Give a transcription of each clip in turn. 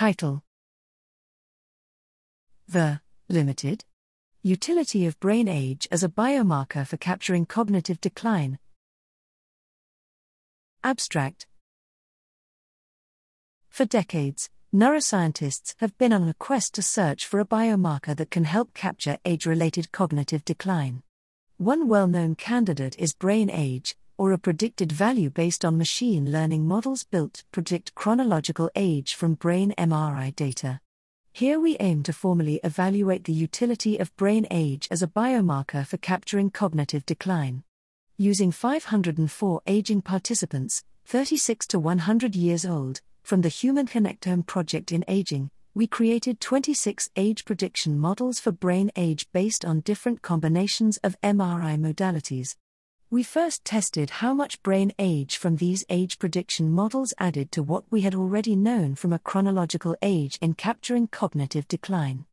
Title The Limited Utility of Brain Age as a Biomarker for Capturing Cognitive Decline. Abstract For decades, neuroscientists have been on a quest to search for a biomarker that can help capture age related cognitive decline. One well known candidate is brain age, or a predicted value based on machine learning models built to predict chronological age from brain MRI data. Here we aim to formally evaluate the utility of brain age as a biomarker for capturing cognitive decline. Using 504 aging participants, 36 to 100 years old, from the Human Connectome project in aging, we created 26 age prediction models for brain age based on different combinations of MRI modalities. We first tested how much brain age from these age prediction models added to what we had already known from a chronological age in capturing cognitive decline.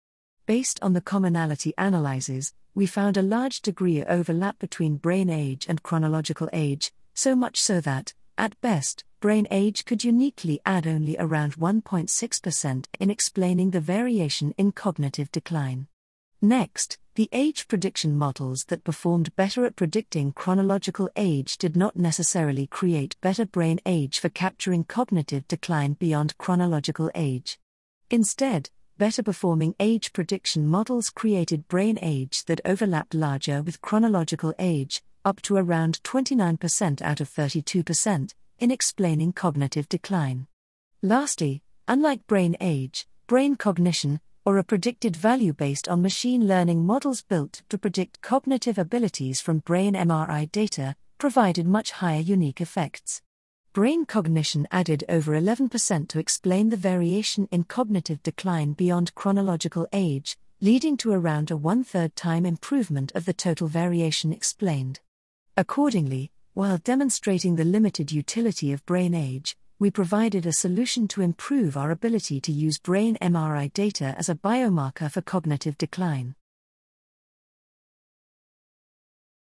Based on the commonality analyses, we found a large degree of overlap between brain age and chronological age, so much so that, at best, brain age could uniquely add only around 1.6% in explaining the variation in cognitive decline. Next, the age prediction models that performed better at predicting chronological age did not necessarily create better brain age for capturing cognitive decline beyond chronological age. Instead, better performing age prediction models created brain age that overlapped larger with chronological age, up to around 29% out of 32%, in explaining cognitive decline. Lastly, unlike brain age, brain cognition, or a predicted value based on machine learning models built to predict cognitive abilities from brain MRI data, provided much higher unique effects. Brain cognition added over 11% to explain the variation in cognitive decline beyond chronological age, leading to around a one third time improvement of the total variation explained. Accordingly, while demonstrating the limited utility of brain age, we provided a solution to improve our ability to use brain MRI data as a biomarker for cognitive decline.